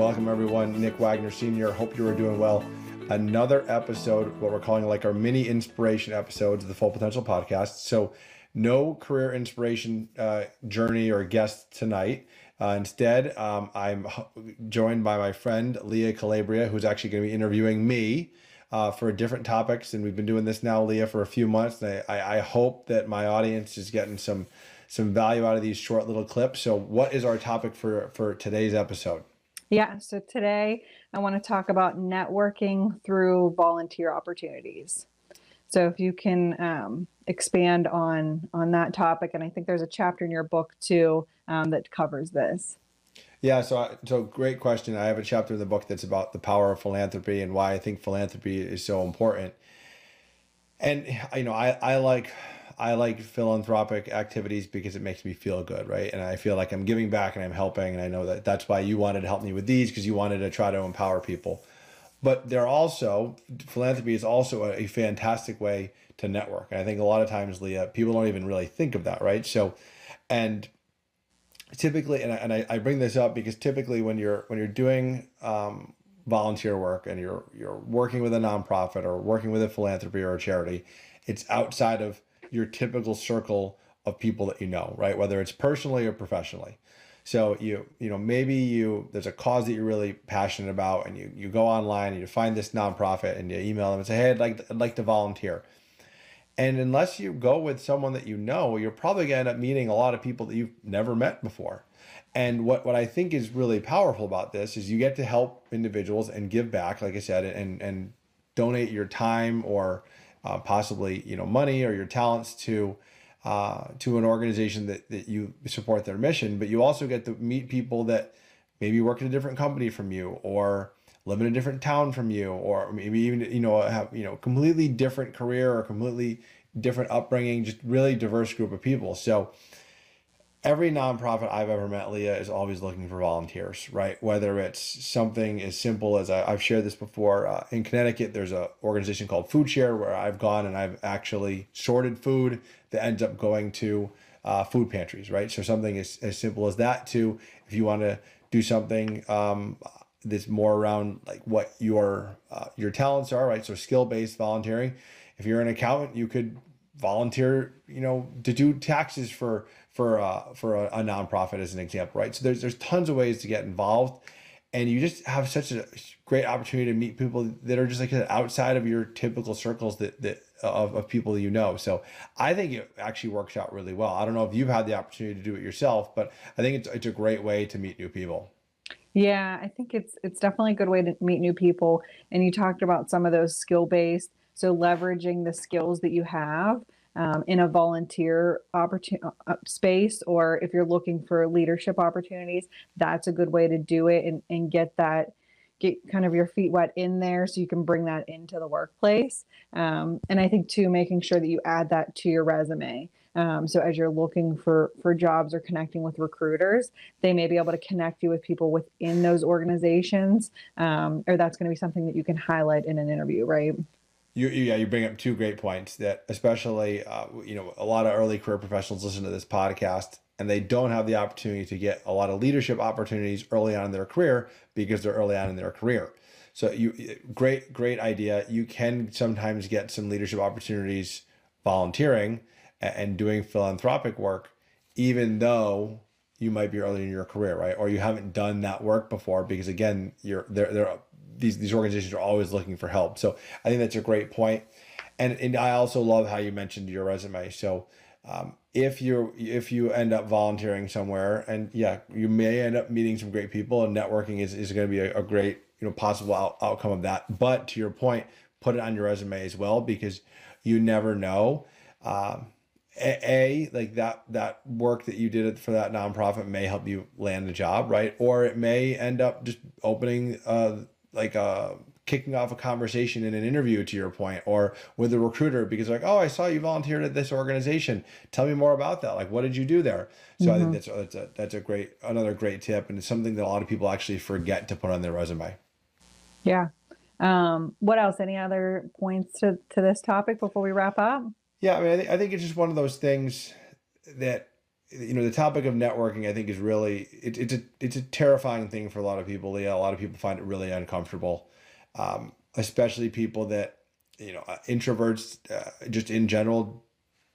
Welcome, everyone. Nick Wagner Sr. Hope you are doing well. Another episode, what we're calling like our mini inspiration episodes of the Full Potential Podcast. So, no career inspiration uh, journey or guest tonight. Uh, instead, um, I'm joined by my friend Leah Calabria, who's actually going to be interviewing me uh, for different topics. And we've been doing this now, Leah, for a few months. And I, I hope that my audience is getting some some value out of these short little clips. So, what is our topic for for today's episode? Yeah, so today I want to talk about networking through volunteer opportunities. So if you can um, expand on on that topic, and I think there's a chapter in your book too um, that covers this. Yeah, so so great question. I have a chapter in the book that's about the power of philanthropy and why I think philanthropy is so important. And you know, I I like I like philanthropic activities because it makes me feel good, right? And I feel like I'm giving back and I'm helping. And I know that that's why you wanted to help me with these because you wanted to try to empower people. But they're also, philanthropy is also a, a fantastic way to network. And I think a lot of times, Leah, people don't even really think of that, right? So, and typically, and I, and I, bring this up because typically when you're when you're doing um, volunteer work and you're you're working with a nonprofit or working with a philanthropy or a charity, it's outside of your typical circle of people that you know, right? Whether it's personally or professionally. So you you know maybe you there's a cause that you're really passionate about, and you you go online and you find this nonprofit and you email them and say, hey, I'd like I'd like to volunteer. And unless you go with someone that you know, you're probably going to end up meeting a lot of people that you've never met before. And what, what I think is really powerful about this is you get to help individuals and give back, like I said, and, and donate your time or uh, possibly you know money or your talents to uh, to an organization that, that you support their mission, but you also get to meet people that maybe work at a different company from you or live in a different town from you or maybe even you know have you know completely different career or completely different upbringing just really diverse group of people. So every nonprofit I've ever met, Leah, is always looking for volunteers, right? Whether it's something as simple as I, have shared this before uh, in Connecticut, there's an organization called Food Share where I've gone and I've actually sorted food that ends up going to uh, food pantries, right? So something as, as simple as that, to if you want to do something um, that's more around like what your uh, your talents are, right? So skill based volunteering. If you're an accountant, you could volunteer, you know, to do taxes for for uh, for a, a nonprofit as an example, right? So there's there's tons of ways to get involved, and you just have such a great opportunity to meet people that are just like outside of your typical circles that that of, of people you know. So I think it actually works out really well. I don't know if you've had the opportunity to do it yourself, but I think it's it's a great way to meet new people. Yeah, I think it's it's definitely a good way to meet new people. And you talked about some of those skill based, so leveraging the skills that you have um, in a volunteer opportunity uh, space, or if you're looking for leadership opportunities, that's a good way to do it and, and get that get kind of your feet wet in there so you can bring that into the workplace. Um, and I think too, making sure that you add that to your resume. Um, so as you're looking for for jobs or connecting with recruiters, they may be able to connect you with people within those organizations, um, or that's going to be something that you can highlight in an interview, right? You, yeah, you bring up two great points that especially, uh, you know, a lot of early career professionals listen to this podcast and they don't have the opportunity to get a lot of leadership opportunities early on in their career because they're early on in their career. So you great great idea. You can sometimes get some leadership opportunities volunteering and doing philanthropic work even though you might be early in your career, right? Or you haven't done that work before because again, you're they're they're these these organizations are always looking for help. So I think that's a great point. And and I also love how you mentioned your resume. So um, if you if you end up volunteering somewhere, and yeah, you may end up meeting some great people, and networking is, is going to be a, a, great you know possible out, outcome of that. But to your point, put it on your resume as well because you never know. Um, a, a like that that work that you did for that nonprofit may help you land a job right or it may end up just opening uh like uh kicking off a conversation in an interview to your point or with a recruiter because like oh i saw you volunteered at this organization. Tell me more about that. Like what did you do there? So mm-hmm. i think mm-hmm. that's that's a, that's a great another great tip and it's something that a lot of people actually forget to put on their resume. Yeah. Um, what else? Any other points to, to this topic before we wrap up? Yeah i mean I, th- I think it's just one of those things that you know the topic of networking i think is really it, it's a it's a terrifying thing for a lot of people. Yeah a lot of people find it really uncomfortable. Um, especially people that you know uh, introverts uh, just in general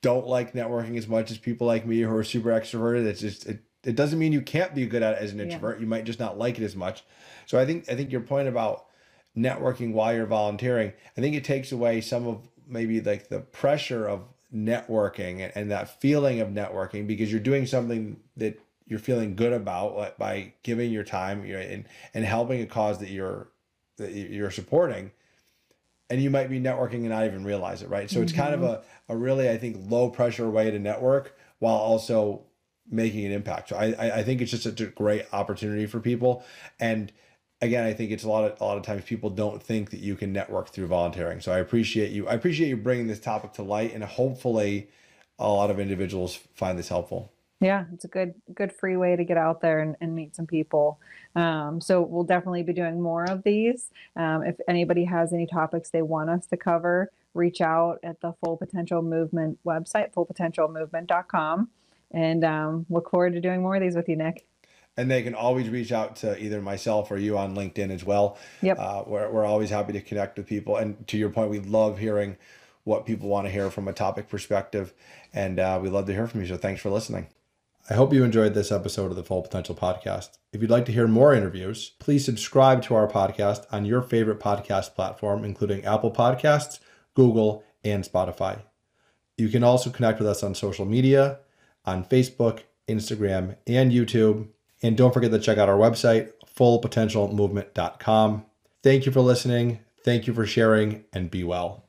don't like networking as much as people like me who are super extroverted. It's just it, it doesn't mean you can't be good at it as an introvert. Yeah. you might just not like it as much. So i think i think your point about networking while you're volunteering i think it takes away some of maybe like the pressure of networking and, that feeling of networking because you're doing something that you're feeling good about by giving your time you know, and, and helping a cause that you're that you're supporting and you might be networking and not even realize it right so mm-hmm. it's kind of mm-hmm. a, a really i think low pressure way to network while also making an impact so i i think it's just a great opportunity for people and again, I think it's a lot of a lot of times people don't think that you can network through volunteering. So I appreciate you. I appreciate you bringing this topic to light, and hopefully, a lot of individuals find this helpful. Yeah, it's a good good free way to get out there and, and meet some people. Um, so we'll definitely be doing more of these. Um, if anybody has any topics they want us to cover, reach out at the Full Potential Movement website, fullpotentialmovement.com, and um, look forward to doing more of these with you, Nick and they can always reach out to either myself or you on LinkedIn as well. Yep. Uh, we're, we're always happy to connect with people. And to your point, we love hearing what people want to hear from a topic perspective. And uh, we love to hear from you. So thanks for listening. I hope you enjoyed this episode of the Full Potential Podcast. If you'd like to hear more interviews, please subscribe to our podcast on your favorite podcast platform, including Apple Podcasts, Google, and Spotify. You can also connect with us on social media on Facebook, Instagram, and YouTube and don't forget to check out our website, fullpotentialmovement.com. Thank you for listening. Thank you for sharing, and be well.